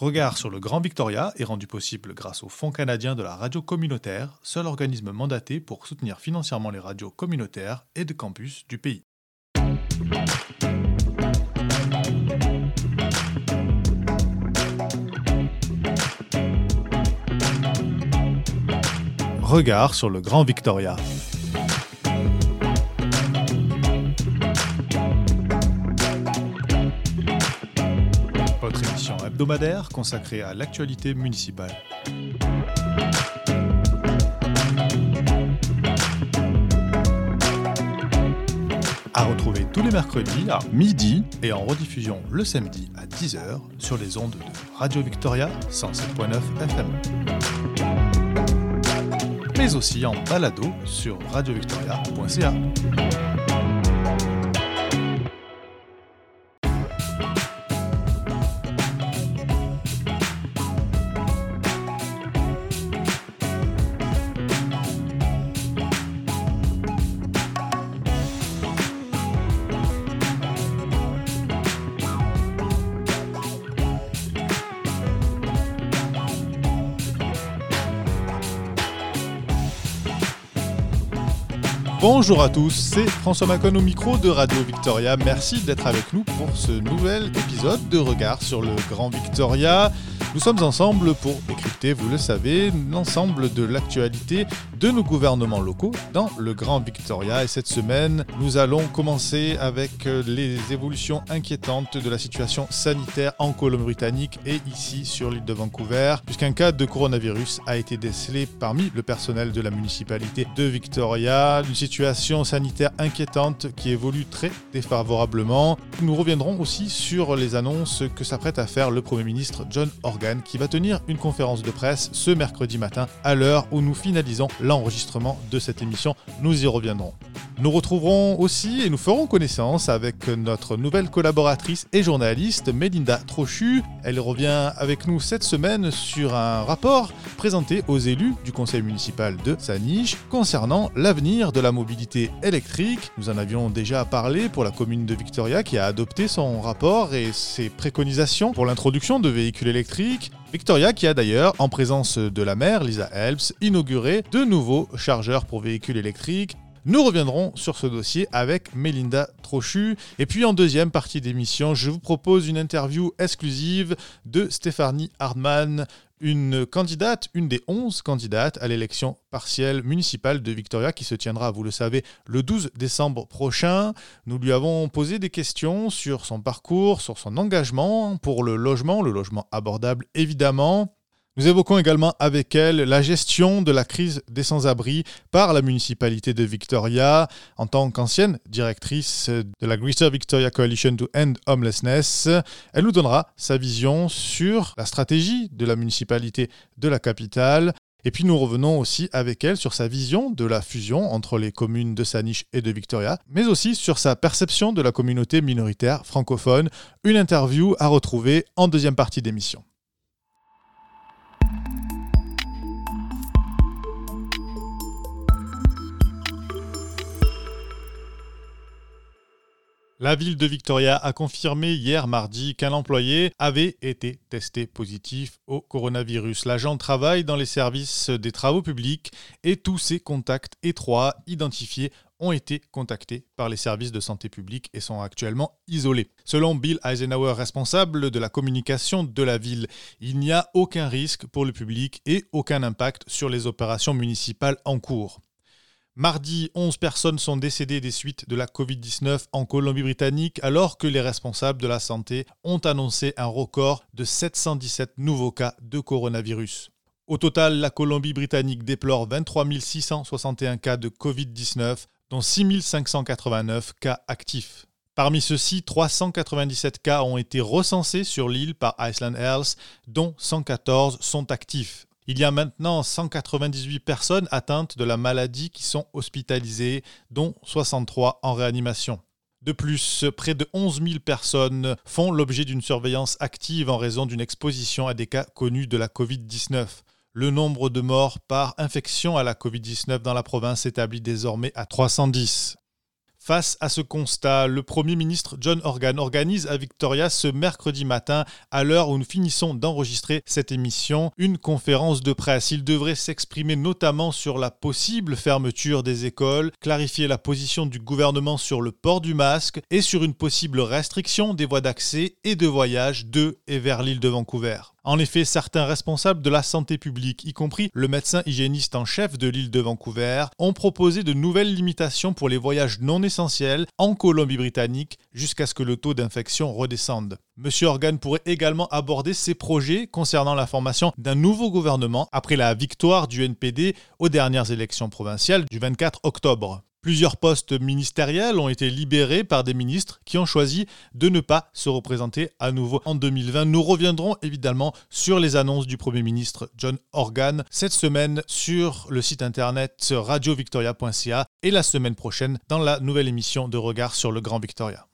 Regard sur le Grand Victoria est rendu possible grâce au Fonds canadien de la radio communautaire, seul organisme mandaté pour soutenir financièrement les radios communautaires et de campus du pays. Regard sur le Grand Victoria. Consacrée à l'actualité municipale. À retrouver tous les mercredis à midi et en rediffusion le samedi à 10h sur les ondes de Radio Victoria 107.9 FM. Mais aussi en balado sur radiovictoria.ca. Bonjour à tous, c'est François Macon au micro de Radio Victoria. Merci d'être avec nous pour ce nouvel épisode de Regard sur le Grand Victoria. Nous sommes ensemble pour vous le savez, l'ensemble de l'actualité de nos gouvernements locaux dans le Grand Victoria. Et cette semaine, nous allons commencer avec euh, les évolutions inquiétantes de la situation sanitaire en Colombie-Britannique et ici sur l'île de Vancouver, puisqu'un cas de coronavirus a été décelé parmi le personnel de la municipalité de Victoria. Une situation sanitaire inquiétante qui évolue très défavorablement. Nous reviendrons aussi sur les annonces que s'apprête à faire le Premier ministre John Organ qui va tenir une conférence de presse ce mercredi matin à l'heure où nous finalisons l'enregistrement de cette émission. Nous y reviendrons. Nous retrouverons aussi et nous ferons connaissance avec notre nouvelle collaboratrice et journaliste Melinda Trochu. Elle revient avec nous cette semaine sur un rapport présenté aux élus du conseil municipal de Saniche concernant l'avenir de la mobilité électrique. Nous en avions déjà parlé pour la commune de Victoria qui a adopté son rapport et ses préconisations pour l'introduction de véhicules électriques. Victoria qui a d'ailleurs, en présence de la maire Lisa Helps, inauguré de nouveaux chargeurs pour véhicules électriques. Nous reviendrons sur ce dossier avec Melinda Trochu. Et puis en deuxième partie d'émission, je vous propose une interview exclusive de Stéphanie Hardman, une candidate, une des 11 candidates à l'élection partielle municipale de Victoria qui se tiendra, vous le savez, le 12 décembre prochain. Nous lui avons posé des questions sur son parcours, sur son engagement pour le logement, le logement abordable évidemment, nous évoquons également avec elle la gestion de la crise des sans-abri par la municipalité de Victoria en tant qu'ancienne directrice de la Greater Victoria Coalition to End Homelessness. Elle nous donnera sa vision sur la stratégie de la municipalité de la capitale. Et puis nous revenons aussi avec elle sur sa vision de la fusion entre les communes de Saniche et de Victoria, mais aussi sur sa perception de la communauté minoritaire francophone. Une interview à retrouver en deuxième partie d'émission. La ville de Victoria a confirmé hier mardi qu'un employé avait été testé positif au coronavirus. L'agent travaille dans les services des travaux publics et tous ses contacts étroits identifiés ont été contactés par les services de santé publique et sont actuellement isolés. Selon Bill Eisenhower, responsable de la communication de la ville, il n'y a aucun risque pour le public et aucun impact sur les opérations municipales en cours. Mardi, 11 personnes sont décédées des suites de la Covid-19 en Colombie-Britannique alors que les responsables de la santé ont annoncé un record de 717 nouveaux cas de coronavirus. Au total, la Colombie-Britannique déplore 23 661 cas de Covid-19, dont 6 589 cas actifs. Parmi ceux-ci, 397 cas ont été recensés sur l'île par Iceland Health, dont 114 sont actifs. Il y a maintenant 198 personnes atteintes de la maladie qui sont hospitalisées, dont 63 en réanimation. De plus, près de 11 000 personnes font l'objet d'une surveillance active en raison d'une exposition à des cas connus de la Covid-19. Le nombre de morts par infection à la Covid-19 dans la province s'établit désormais à 310. Face à ce constat, le Premier ministre John Organ organise à Victoria ce mercredi matin, à l'heure où nous finissons d'enregistrer cette émission, une conférence de presse. Il devrait s'exprimer notamment sur la possible fermeture des écoles, clarifier la position du gouvernement sur le port du masque et sur une possible restriction des voies d'accès et de voyage de et vers l'île de Vancouver. En effet, certains responsables de la santé publique, y compris le médecin hygiéniste en chef de l'île de Vancouver, ont proposé de nouvelles limitations pour les voyages non essentiels en Colombie-Britannique jusqu'à ce que le taux d'infection redescende. Monsieur Organ pourrait également aborder ses projets concernant la formation d'un nouveau gouvernement après la victoire du NPD aux dernières élections provinciales du 24 octobre. Plusieurs postes ministériels ont été libérés par des ministres qui ont choisi de ne pas se représenter à nouveau en 2020. Nous reviendrons évidemment sur les annonces du Premier ministre John Organ cette semaine sur le site internet radiovictoria.ca et la semaine prochaine dans la nouvelle émission de Regard sur le Grand Victoria.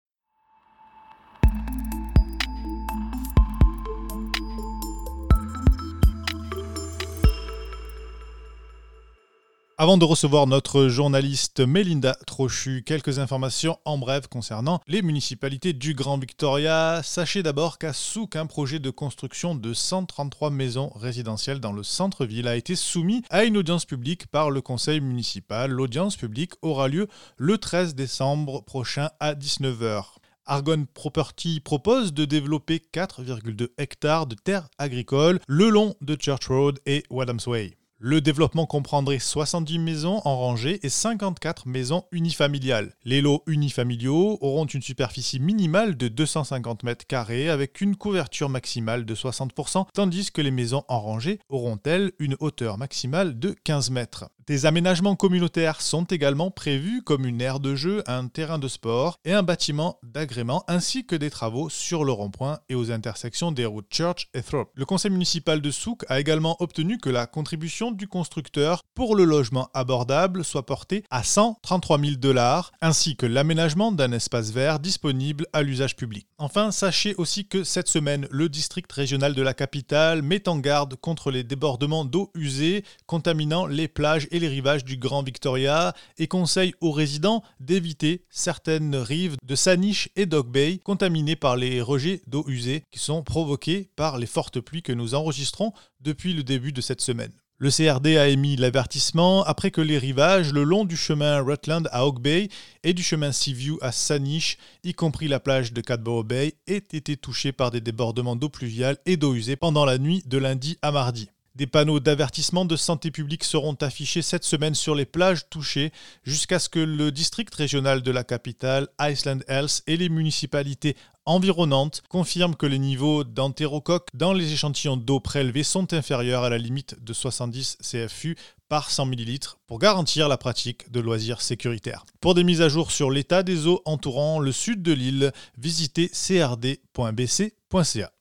Avant de recevoir notre journaliste Melinda Trochu, quelques informations en bref concernant les municipalités du Grand Victoria. Sachez d'abord qu'à Souk, un projet de construction de 133 maisons résidentielles dans le centre-ville a été soumis à une audience publique par le conseil municipal. L'audience publique aura lieu le 13 décembre prochain à 19h. Argonne Property propose de développer 4,2 hectares de terres agricoles le long de Church Road et Wadhams Way. Le développement comprendrait 70 maisons en rangée et 54 maisons unifamiliales. Les lots unifamiliaux auront une superficie minimale de 250 mètres carrés avec une couverture maximale de 60%, tandis que les maisons en rangée auront elles une hauteur maximale de 15 mètres. Des aménagements communautaires sont également prévus comme une aire de jeu, un terrain de sport et un bâtiment d'agrément ainsi que des travaux sur le rond-point et aux intersections des routes Church et Thorpe. Le conseil municipal de Souk a également obtenu que la contribution du constructeur pour le logement abordable soit portée à 133 000 dollars ainsi que l'aménagement d'un espace vert disponible à l'usage public. Enfin, sachez aussi que cette semaine, le district régional de la capitale met en garde contre les débordements d'eau usée contaminant les plages et les rivages du Grand Victoria et conseille aux résidents d'éviter certaines rives de Sanish et Dog Bay contaminées par les rejets d'eau usée qui sont provoqués par les fortes pluies que nous enregistrons depuis le début de cette semaine. Le CRD a émis l'avertissement après que les rivages le long du chemin Rutland à Oak Bay et du chemin Seaview à Sanish, y compris la plage de Cadborough Bay, aient été touchés par des débordements d'eau pluviale et d'eau usée pendant la nuit de lundi à mardi. Des panneaux d'avertissement de santé publique seront affichés cette semaine sur les plages touchées jusqu'à ce que le district régional de la capitale, Iceland Health, et les municipalités environnantes confirment que les niveaux d'entérocoque dans les échantillons d'eau prélevés sont inférieurs à la limite de 70 CFU par 100 ml pour garantir la pratique de loisirs sécuritaires. Pour des mises à jour sur l'état des eaux entourant le sud de l'île, visitez crd.bc.ca.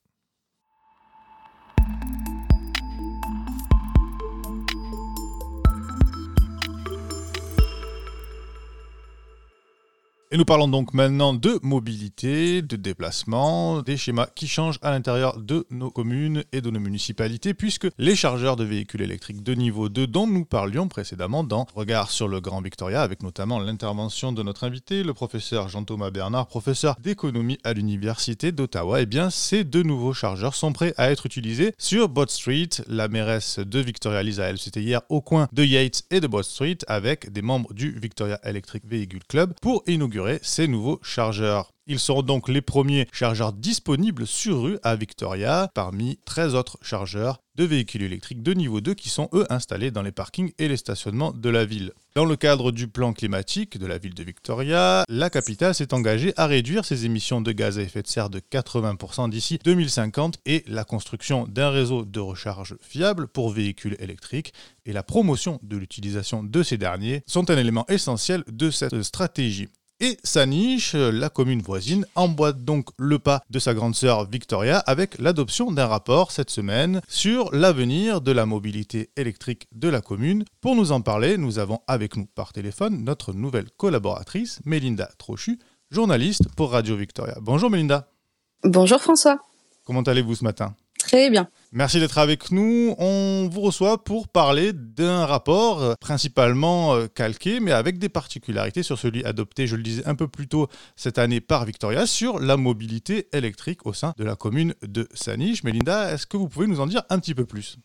Et nous parlons donc maintenant de mobilité, de déplacement, des schémas qui changent à l'intérieur de nos communes et de nos municipalités, puisque les chargeurs de véhicules électriques de niveau 2 dont nous parlions précédemment dans Regard sur le Grand Victoria, avec notamment l'intervention de notre invité, le professeur Jean-Thomas Bernard, professeur d'économie à l'Université d'Ottawa, eh bien ces deux nouveaux chargeurs sont prêts à être utilisés sur Bot Street. La mairesse de Victoria, Lisa, elle, c'était hier au coin de Yates et de Bot Street avec des membres du Victoria Electric Vehicle Club pour inaugurer ces nouveaux chargeurs. Ils seront donc les premiers chargeurs disponibles sur rue à Victoria, parmi 13 autres chargeurs de véhicules électriques de niveau 2 qui sont eux installés dans les parkings et les stationnements de la ville. Dans le cadre du plan climatique de la ville de Victoria, la capitale s'est engagée à réduire ses émissions de gaz à effet de serre de 80% d'ici 2050 et la construction d'un réseau de recharge fiable pour véhicules électriques et la promotion de l'utilisation de ces derniers sont un élément essentiel de cette stratégie. Et sa niche, la commune voisine, emboîte donc le pas de sa grande sœur Victoria avec l'adoption d'un rapport cette semaine sur l'avenir de la mobilité électrique de la commune. Pour nous en parler, nous avons avec nous par téléphone notre nouvelle collaboratrice, Mélinda Trochu, journaliste pour Radio Victoria. Bonjour Mélinda. Bonjour François. Comment allez-vous ce matin? Très bien. Merci d'être avec nous. On vous reçoit pour parler d'un rapport euh, principalement euh, calqué, mais avec des particularités sur celui adopté, je le disais un peu plus tôt cette année par Victoria, sur la mobilité électrique au sein de la commune de Saniche. Mélinda, est-ce que vous pouvez nous en dire un petit peu plus?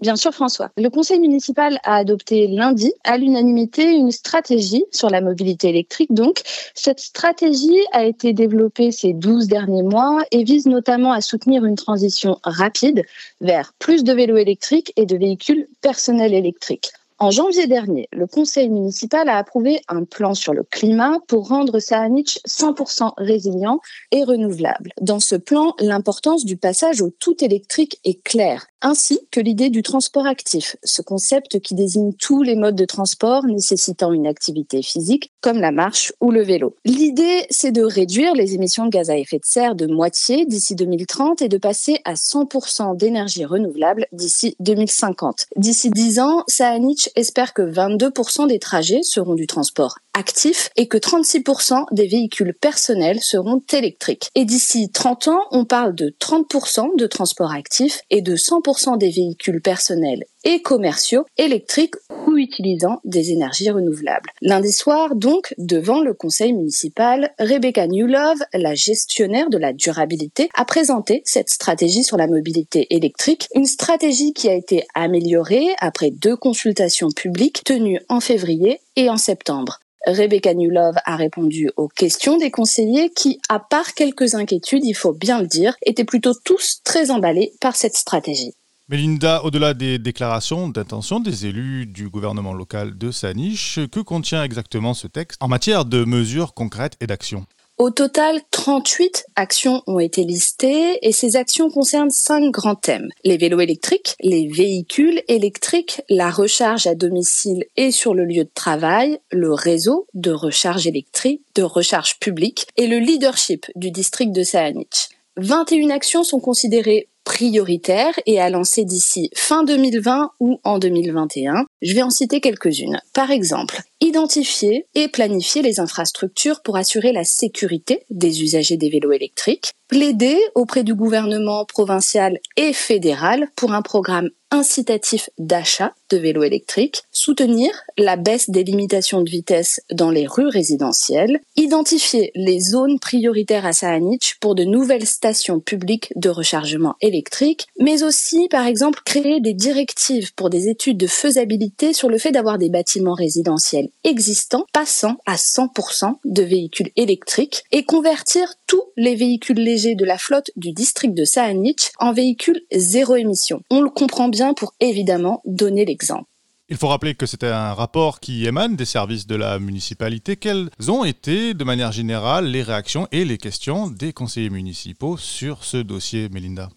Bien sûr, François. Le conseil municipal a adopté lundi, à l'unanimité, une stratégie sur la mobilité électrique. Donc, cette stratégie a été développée ces 12 derniers mois et vise notamment à soutenir une transition rapide vers plus de vélos électriques et de véhicules personnels électriques. En janvier dernier, le conseil municipal a approuvé un plan sur le climat pour rendre Saanich 100% résilient et renouvelable. Dans ce plan, l'importance du passage au tout électrique est claire ainsi que l'idée du transport actif, ce concept qui désigne tous les modes de transport nécessitant une activité physique comme la marche ou le vélo. L'idée, c'est de réduire les émissions de gaz à effet de serre de moitié d'ici 2030 et de passer à 100% d'énergie renouvelable d'ici 2050. D'ici 10 ans, Saanich espère que 22% des trajets seront du transport actif et que 36% des véhicules personnels seront électriques. Et d'ici 30 ans, on parle de 30% de transport actif et de 100% des véhicules personnels et commerciaux électriques ou utilisant des énergies renouvelables. Lundi soir, donc, devant le conseil municipal, Rebecca Newlove, la gestionnaire de la durabilité, a présenté cette stratégie sur la mobilité électrique, une stratégie qui a été améliorée après deux consultations publiques tenues en février et en septembre. Rebecca Newlove a répondu aux questions des conseillers qui, à part quelques inquiétudes, il faut bien le dire, étaient plutôt tous très emballés par cette stratégie. Melinda, au-delà des déclarations d'intention des élus du gouvernement local de Saniche, que contient exactement ce texte en matière de mesures concrètes et d'actions au total, 38 actions ont été listées et ces actions concernent cinq grands thèmes. Les vélos électriques, les véhicules électriques, la recharge à domicile et sur le lieu de travail, le réseau de recharge électrique, de recharge publique et le leadership du district de Saanich. 21 actions sont considérées prioritaires et à lancer d'ici fin 2020 ou en 2021. Je vais en citer quelques-unes. Par exemple, identifier et planifier les infrastructures pour assurer la sécurité des usagers des vélos électriques, plaider auprès du gouvernement provincial et fédéral pour un programme incitatif d'achat de vélos électriques, soutenir la baisse des limitations de vitesse dans les rues résidentielles, identifier les zones prioritaires à Saanich pour de nouvelles stations publiques de rechargement électrique, mais aussi, par exemple, créer des directives pour des études de faisabilité sur le fait d'avoir des bâtiments résidentiels existants passant à 100% de véhicules électriques et convertir tous les véhicules légers de la flotte du district de Saanich en véhicules zéro émission. On le comprend bien pour évidemment donner l'exemple. Il faut rappeler que c'était un rapport qui émane des services de la municipalité. Quelles ont été, de manière générale, les réactions et les questions des conseillers municipaux sur ce dossier, Melinda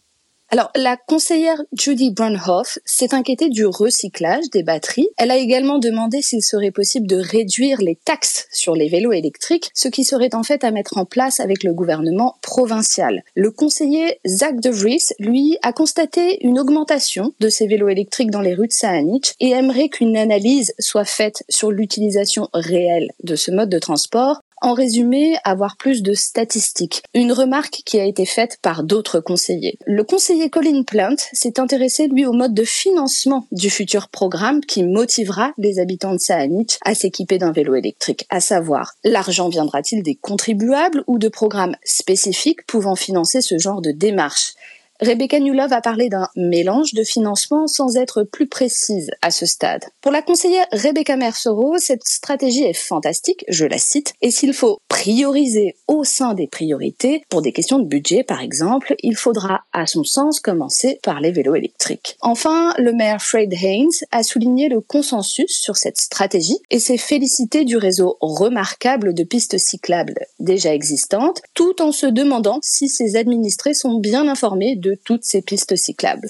alors, la conseillère Judy Brunhoff s'est inquiétée du recyclage des batteries. Elle a également demandé s'il serait possible de réduire les taxes sur les vélos électriques, ce qui serait en fait à mettre en place avec le gouvernement provincial. Le conseiller Zach De Vries, lui, a constaté une augmentation de ces vélos électriques dans les rues de Saanich et aimerait qu'une analyse soit faite sur l'utilisation réelle de ce mode de transport en résumé, avoir plus de statistiques. Une remarque qui a été faite par d'autres conseillers. Le conseiller Colin Plant s'est intéressé, lui, au mode de financement du futur programme qui motivera les habitants de Saanich à s'équiper d'un vélo électrique. À savoir, l'argent viendra-t-il des contribuables ou de programmes spécifiques pouvant financer ce genre de démarche? Rebecca Newlove a parlé d'un mélange de financement sans être plus précise à ce stade. Pour la conseillère Rebecca Mercero, cette stratégie est fantastique, je la cite, et s'il faut prioriser au sein des priorités, pour des questions de budget par exemple, il faudra à son sens commencer par les vélos électriques. Enfin, le maire Fred Haynes a souligné le consensus sur cette stratégie et s'est félicité du réseau remarquable de pistes cyclables déjà existantes, tout en se demandant si ses administrés sont bien informés toutes ces pistes cyclables.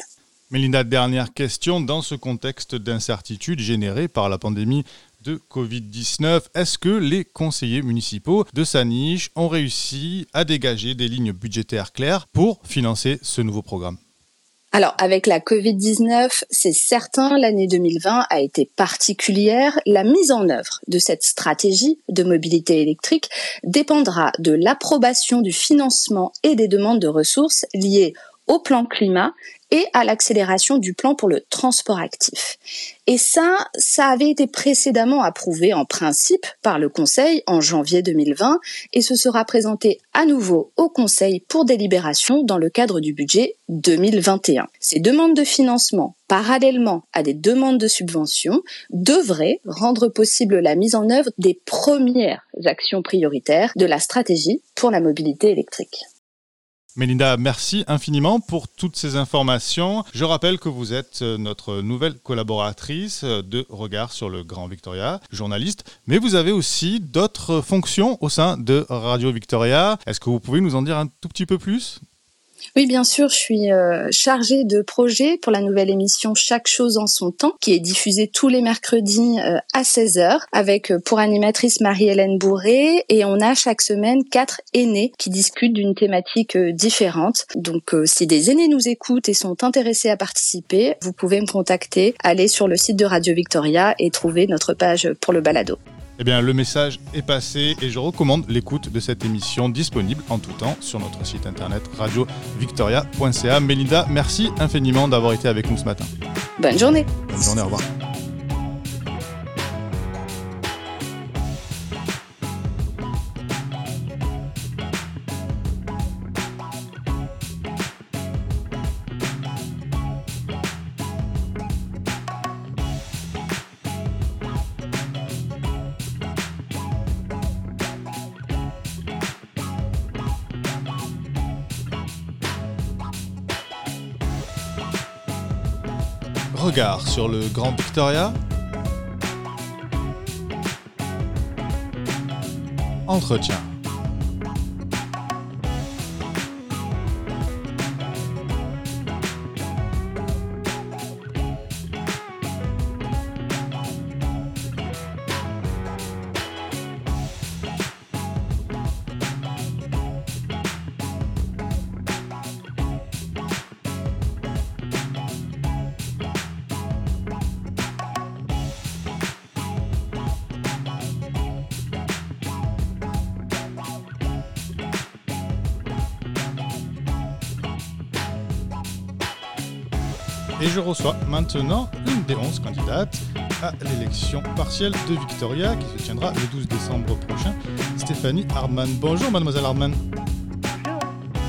Mélinda, dernière question. Dans ce contexte d'incertitude généré par la pandémie de Covid-19, est-ce que les conseillers municipaux de Saniche ont réussi à dégager des lignes budgétaires claires pour financer ce nouveau programme? Alors, avec la Covid-19, c'est certain, l'année 2020 a été particulière. La mise en œuvre de cette stratégie de mobilité électrique dépendra de l'approbation du financement et des demandes de ressources liées au plan climat et à l'accélération du plan pour le transport actif. Et ça, ça avait été précédemment approuvé en principe par le Conseil en janvier 2020 et ce sera présenté à nouveau au Conseil pour délibération dans le cadre du budget 2021. Ces demandes de financement, parallèlement à des demandes de subvention, devraient rendre possible la mise en œuvre des premières actions prioritaires de la stratégie pour la mobilité électrique. Mélinda, merci infiniment pour toutes ces informations. Je rappelle que vous êtes euh, notre nouvelle collaboratrice euh, de Regard sur le Grand Victoria, journaliste, mais vous avez aussi d'autres fonctions au sein de Radio Victoria. Est-ce que vous pouvez nous en dire un tout petit peu plus? Oui, bien sûr, je suis euh, chargée de projet pour la nouvelle émission Chaque chose en son temps, qui est diffusée tous les mercredis euh, à 16h, avec euh, pour animatrice Marie-Hélène Bourré, et on a chaque semaine quatre aînés qui discutent d'une thématique différente. Donc, si des aînés nous écoutent et sont intéressés à participer, vous pouvez me contacter, aller sur le site de Radio Victoria et trouver notre page pour le balado. Eh bien, le message est passé et je recommande l'écoute de cette émission disponible en tout temps sur notre site internet radiovictoria.ca. Mélinda, merci infiniment d'avoir été avec nous ce matin. Bonne journée. Bonne journée, au revoir. Sur le Grand Victoria Entretien. Et je reçois maintenant une des 11 candidates à l'élection partielle de Victoria qui se tiendra le 12 décembre prochain. Stéphanie Hardman. Bonjour mademoiselle Hardman.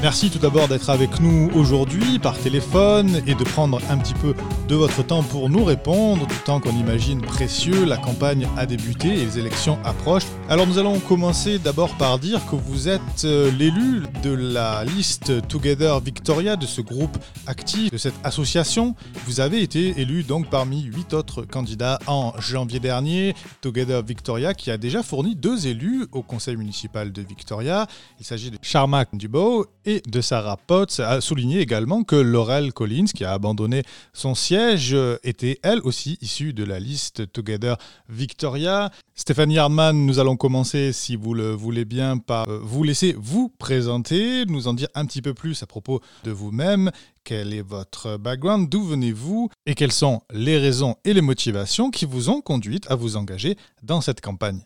Merci tout d'abord d'être avec nous aujourd'hui par téléphone et de prendre un petit peu de votre temps pour nous répondre, du temps qu'on imagine précieux. La campagne a débuté et les élections approchent. Alors nous allons commencer d'abord par dire que vous êtes euh, l'élu de la liste Together Victoria, de ce groupe actif, de cette association. Vous avez été élu donc parmi huit autres candidats en janvier dernier. Together Victoria qui a déjà fourni deux élus au conseil municipal de Victoria. Il s'agit de Sharmak Dubow et de Sarah Potts a souligné également que Laurel Collins, qui a abandonné son siège, était elle aussi issue de la liste Together Victoria. Stéphanie Hardman, nous allons commencer, si vous le voulez bien, par euh, vous laisser vous présenter, nous en dire un petit peu plus à propos de vous-même. Quel est votre background D'où venez-vous Et quelles sont les raisons et les motivations qui vous ont conduite à vous engager dans cette campagne?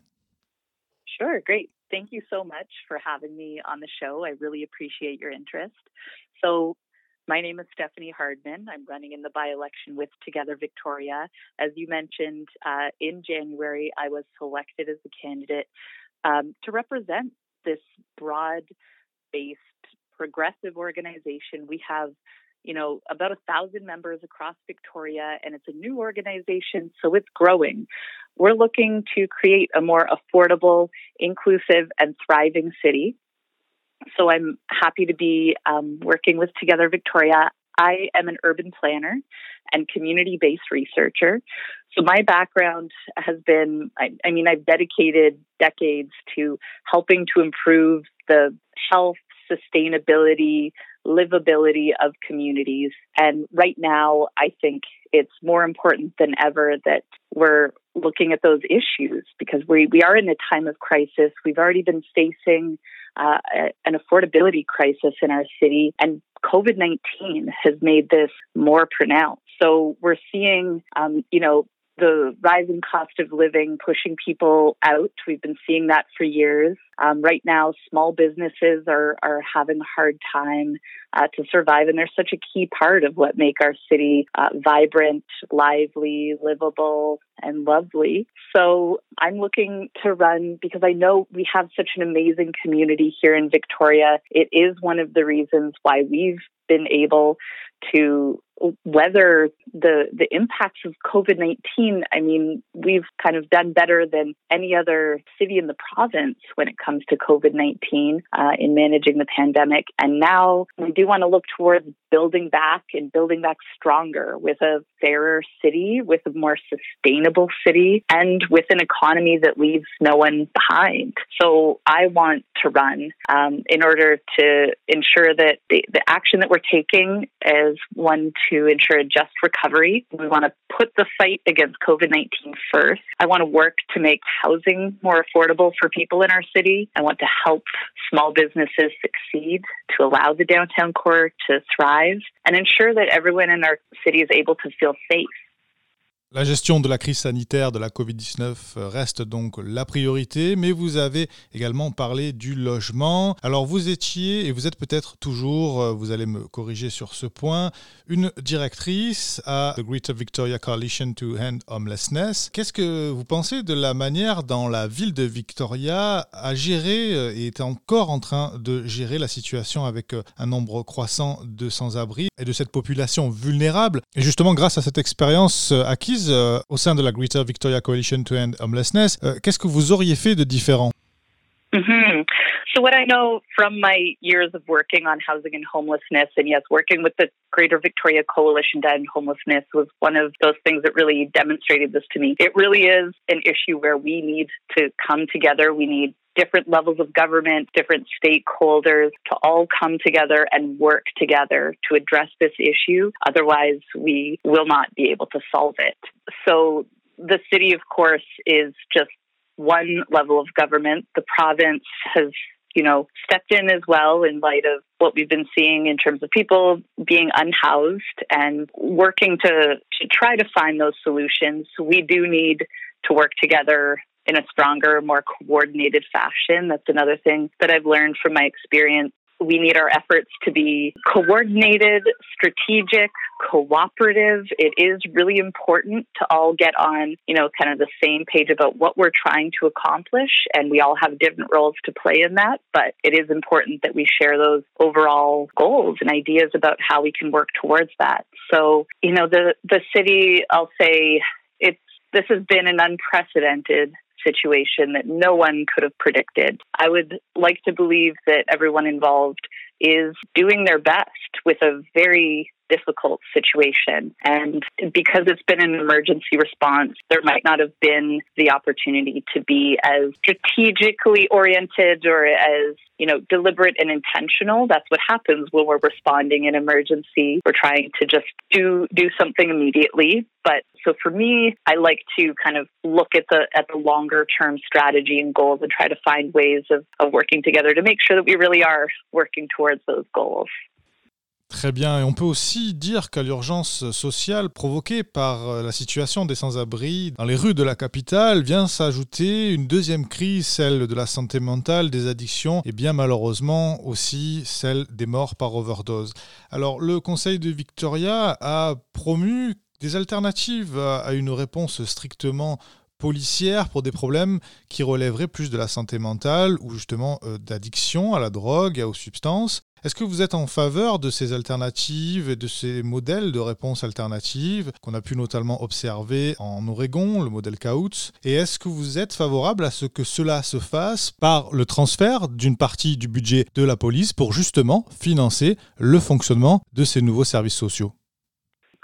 Sure, great. thank you so much for having me on the show. I really appreciate your my name is Stephanie Hardman. I'm running in the by election with Together Victoria. As you mentioned, uh, in January, I was selected as a candidate um, to represent this broad based progressive organization. We have you know, about a thousand members across Victoria, and it's a new organization, so it's growing. We're looking to create a more affordable, inclusive, and thriving city. So I'm happy to be um, working with Together Victoria. I am an urban planner and community based researcher. So my background has been, I, I mean, I've dedicated decades to helping to improve the health, sustainability, livability of communities. And right now, I think it's more important than ever that we're looking at those issues because we, we are in a time of crisis. We've already been facing uh, an affordability crisis in our city, and COVID 19 has made this more pronounced. So we're seeing, um, you know, the rising cost of living pushing people out. We've been seeing that for years. Um, right now, small businesses are, are having a hard time. uh, to survive. And they're such a key part of what make our city uh, vibrant, lively, livable, and lovely. So I'm looking to run because I know we have such an amazing community here in Victoria. It is one of the reasons why we've been able to weather the the impacts of COVID nineteen. I mean, we've kind of done better than any other city in the province when it comes to COVID nineteen uh, in managing the pandemic. And now we do want to look towards building back and building back stronger with a fairer city, with a more sustainable city, and with an economy that leaves no one behind. So I want to run um, in order to ensure that the, the action that we're taking is one to ensure a just recovery. We want to put the fight against COVID 19 first. I want to work to make housing more affordable for people in our city. I want to help small businesses succeed, to allow the downtown core to thrive, and ensure that everyone in our city is able to feel safe. La gestion de la crise sanitaire de la Covid-19 reste donc la priorité, mais vous avez également parlé du logement. Alors vous étiez, et vous êtes peut-être toujours, euh, vous allez me corriger sur ce point, une directrice à the Greater Victoria Coalition to End Homelessness. Qu'est-ce que vous pensez de la manière dont la ville de Victoria a géré euh, et est encore en train de gérer la situation avec euh, un nombre croissant de sans-abri et de cette population vulnérable? Et justement, grâce à cette expérience acquise, euh, au sein de la Greater Victoria Coalition to End Homelessness. Euh, Qu'est-ce que vous auriez fait de différent? Mm-hmm. So, what I know from my years of working on housing and homelessness, and yes, working with the Greater Victoria Coalition to End Homelessness was one of those things that really demonstrated this to me. It really is an issue where we need to come together. We need different levels of government, different stakeholders to all come together and work together to address this issue. Otherwise, we will not be able to solve it. So, the city, of course, is just one level of government. The province has you know, stepped in as well in light of what we've been seeing in terms of people being unhoused and working to, to try to find those solutions. We do need to work together in a stronger, more coordinated fashion. That's another thing that I've learned from my experience. We need our efforts to be coordinated, strategic, cooperative. It is really important to all get on, you know, kind of the same page about what we're trying to accomplish. And we all have different roles to play in that. But it is important that we share those overall goals and ideas about how we can work towards that. So, you know, the, the city, I'll say, it's, this has been an unprecedented situation that no one could have predicted. I would like to believe that everyone involved is doing their best with a very difficult situation. And because it's been an emergency response, there might not have been the opportunity to be as strategically oriented or as, you know, deliberate and intentional. That's what happens when we're responding in emergency. We're trying to just do do something immediately. But so for me, I like to kind of look at the at the longer term strategy and goals and try to find ways of, of working together to make sure that we really are working towards those goals. Très bien, et on peut aussi dire qu'à l'urgence sociale provoquée par euh, la situation des sans-abri dans les rues de la capitale vient s'ajouter une deuxième crise, celle de la santé mentale, des addictions et bien malheureusement aussi celle des morts par overdose. Alors le Conseil de Victoria a promu des alternatives à une réponse strictement policière pour des problèmes qui relèveraient plus de la santé mentale ou justement euh, d'addiction à la drogue et aux substances. Est-ce que vous êtes en faveur de ces alternatives et de ces modèles de réponse alternatives qu'on a pu notamment observer en Oregon, le modèle Kautz? Et est-ce que vous êtes favorable à ce que cela se fasse par le transfert d'une partie du budget de la police pour justement financer le fonctionnement de ces nouveaux services sociaux?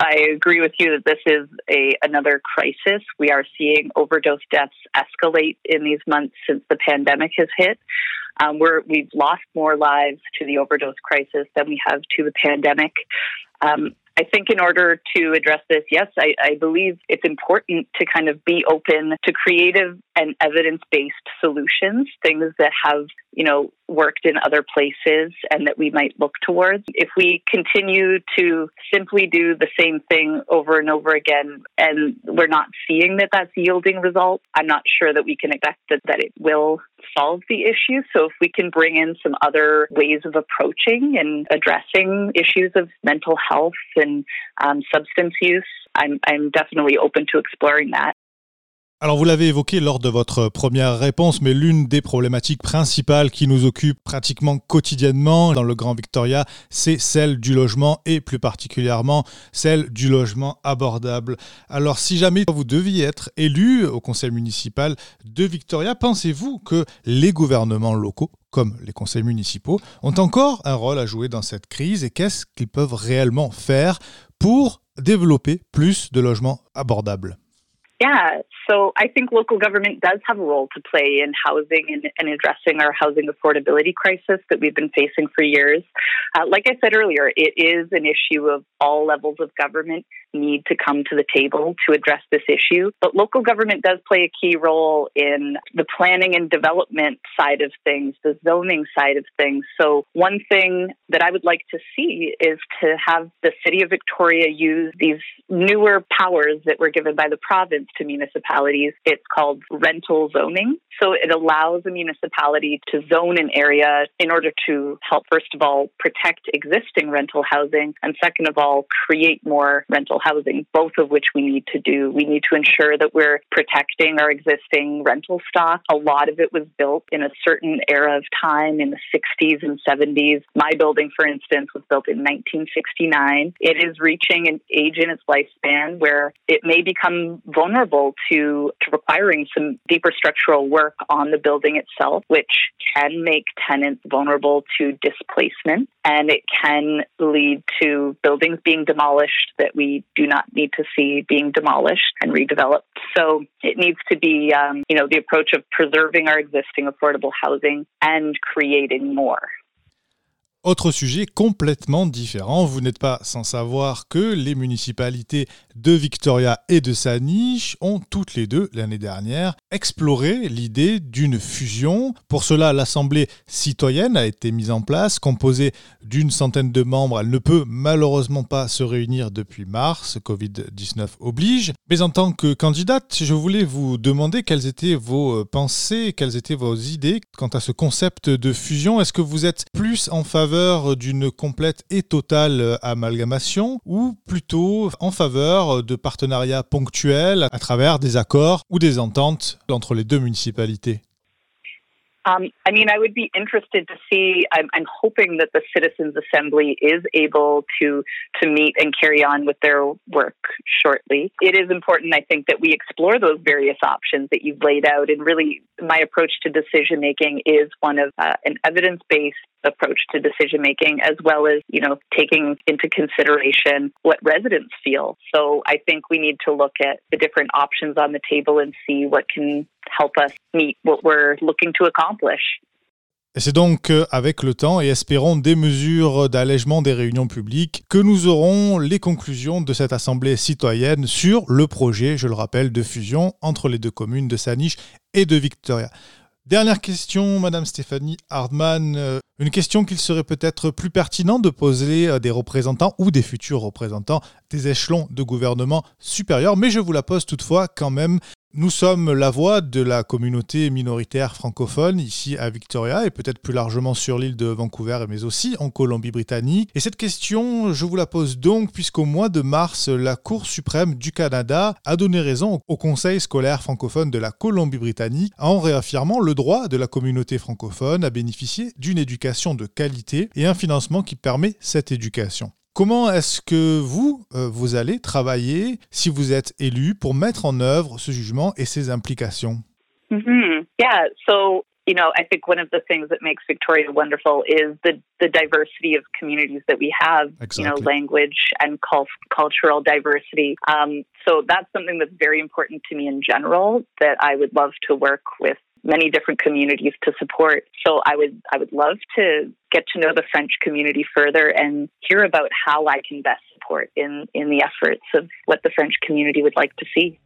I agree with you that this is a another crisis. We are seeing overdose deaths escalate in these months since the pandemic has hit. Um, we're, we've lost more lives to the overdose crisis than we have to the pandemic. Um, I think in order to address this, yes, I, I believe it's important to kind of be open to creative and evidence based solutions, things that have, you know, worked in other places and that we might look towards. If we continue to simply do the same thing over and over again and we're not seeing that that's yielding results, I'm not sure that we can expect that, that it will solve the issue. So if we can bring in some other ways of approaching and addressing issues of mental health and um, substance use, I'm, I'm definitely open to exploring that. Alors vous l'avez évoqué lors de votre première réponse, mais l'une des problématiques principales qui nous occupe pratiquement quotidiennement dans le Grand Victoria, c'est celle du logement et plus particulièrement celle du logement abordable. Alors si jamais vous deviez être élu au conseil municipal de Victoria, pensez-vous que les gouvernements locaux comme les conseils municipaux, ont encore un rôle à jouer dans cette crise et qu'est-ce qu'ils peuvent réellement faire pour développer plus de logements abordables? Yeah, so I think local government does have a role to play in housing and, and addressing our housing affordability crisis that we've been facing for years. Uh, like I said earlier, it is an issue of all levels of government need to come to the table to address this issue. But local government does play a key role in the planning and development side of things, the zoning side of things. So, one thing that I would like to see is to have the city of Victoria use these newer powers that were given by the province to municipalities. It's called rental zoning. So, it allows a municipality to zone an area in order to help, first of all, protect existing rental housing, and second of all, create more rental housing, both of which we need to do. We need to ensure that we're protecting our existing rental stock. A lot of it was built in a certain era of time in the 60s and 70s. My building, for instance, was built in 1969. It is reaching an age in its lifespan where it may become vulnerable to, to requiring some deeper structural work on the building itself, which can make tenants vulnerable to displacement and it can lead to buildings being demolished that we do not need to see being demolished and redeveloped. So it needs to be, um, you know, the approach of preserving our existing affordable housing and creating more. Autre sujet complètement différent, vous n'êtes pas sans savoir que les municipalités de Victoria et de Saniche ont toutes les deux, l'année dernière, exploré l'idée d'une fusion. Pour cela, l'Assemblée citoyenne a été mise en place, composée d'une centaine de membres. Elle ne peut malheureusement pas se réunir depuis mars, Covid-19 oblige. Mais en tant que candidate, je voulais vous demander quelles étaient vos pensées, quelles étaient vos idées quant à ce concept de fusion. Est-ce que vous êtes plus en faveur d'une complète et totale amalgamation ou plutôt en faveur de partenariats ponctuels à travers des accords ou des ententes entre les deux municipalités Um, I mean, I would be interested to see. I'm, I'm, hoping that the Citizens Assembly is able to to meet and carry on with their work shortly. It is important, I think, that we explore those various options that you've laid out. And really, my approach to decision making is one of uh, an evidence based approach to decision making as well as you know taking into consideration what residents feel so i think we need to look at the different options on the table and see what can help us meet what we're looking to accomplish Et c'est donc euh, avec le temps et espérons des mesures d'allègement des réunions publiques que nous aurons les conclusions de cette assemblée citoyenne sur le projet, je le rappelle, de fusion entre les deux communes de Saniche et de Victoria. Dernière question, Madame Stéphanie Hardman. Euh, une question qu'il serait peut-être plus pertinent de poser à des représentants ou des futurs représentants des échelons de gouvernement supérieurs, mais je vous la pose toutefois quand même. Nous sommes la voix de la communauté minoritaire francophone ici à Victoria et peut-être plus largement sur l'île de Vancouver mais aussi en Colombie-Britannique. Et cette question, je vous la pose donc puisqu'au mois de mars, la Cour suprême du Canada a donné raison au Conseil scolaire francophone de la Colombie-Britannique en réaffirmant le droit de la communauté francophone à bénéficier d'une éducation de qualité et un financement qui permet cette éducation. Comment est-ce que vous, euh, vous allez travailler si vous êtes élu pour mettre en œuvre ce jugement et ses implications? Mm-hmm. Yeah, so you know, I think one of the things that makes Victoria wonderful is the the diversity of communities that we have. Exactly. You know, language and cult- cultural diversity. Um, so that's something that's very important to me in general. That I would love to work with many different communities to support. So I would I would love to get to know the French community further and hear about how I can best support in in the efforts of what the French community would like to see.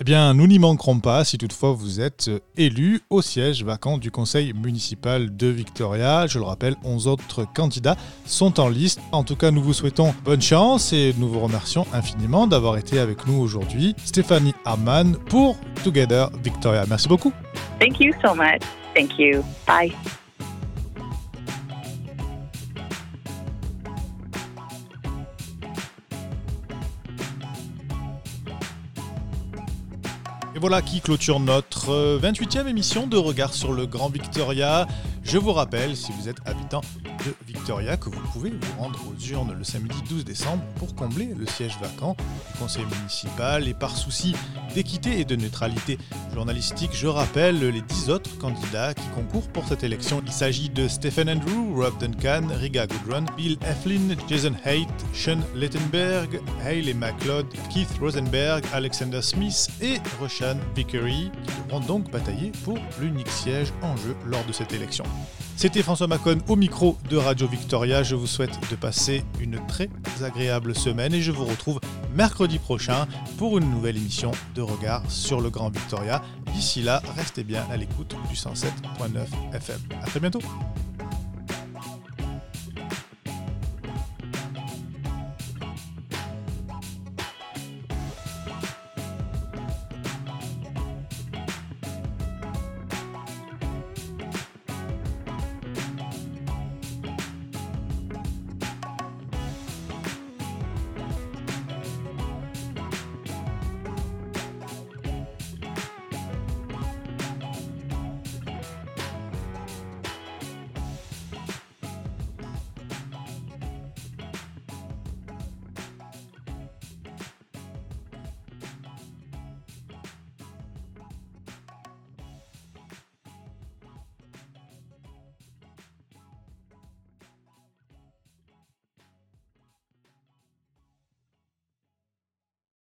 Eh bien, nous n'y manquerons pas si toutefois vous êtes élu au siège vacant du conseil municipal de Victoria. Je le rappelle, 11 autres candidats sont en liste. En tout cas, nous vous souhaitons bonne chance et nous vous remercions infiniment d'avoir été avec nous aujourd'hui. Stéphanie Harman pour Together Victoria. Merci beaucoup. Thank you so much. Thank you. Bye. Voilà qui clôture notre 28e émission de Regard sur le Grand Victoria. Je vous rappelle, si vous êtes habitant de Victoria, que vous pouvez vous rendre aux urnes le samedi 12 décembre pour combler le siège vacant du conseil municipal. Et par souci d'équité et de neutralité journalistique, je rappelle les 10 autres candidats qui concourent pour cette élection. Il s'agit de Stephen Andrew, Rob Duncan, Riga Goodrun, Bill Eflin, Jason Haidt, Sean Littenberg, Hayley McLeod, Keith Rosenberg, Alexander Smith et Roshan Vickery, qui devront donc batailler pour l'unique siège en jeu lors de cette élection. C'était François Macon au micro de Radio Victoria. Je vous souhaite de passer une très agréable semaine et je vous retrouve mercredi prochain pour une nouvelle émission de Regard sur le Grand Victoria. D'ici là, restez bien à l'écoute du 107.9 FM. A très bientôt.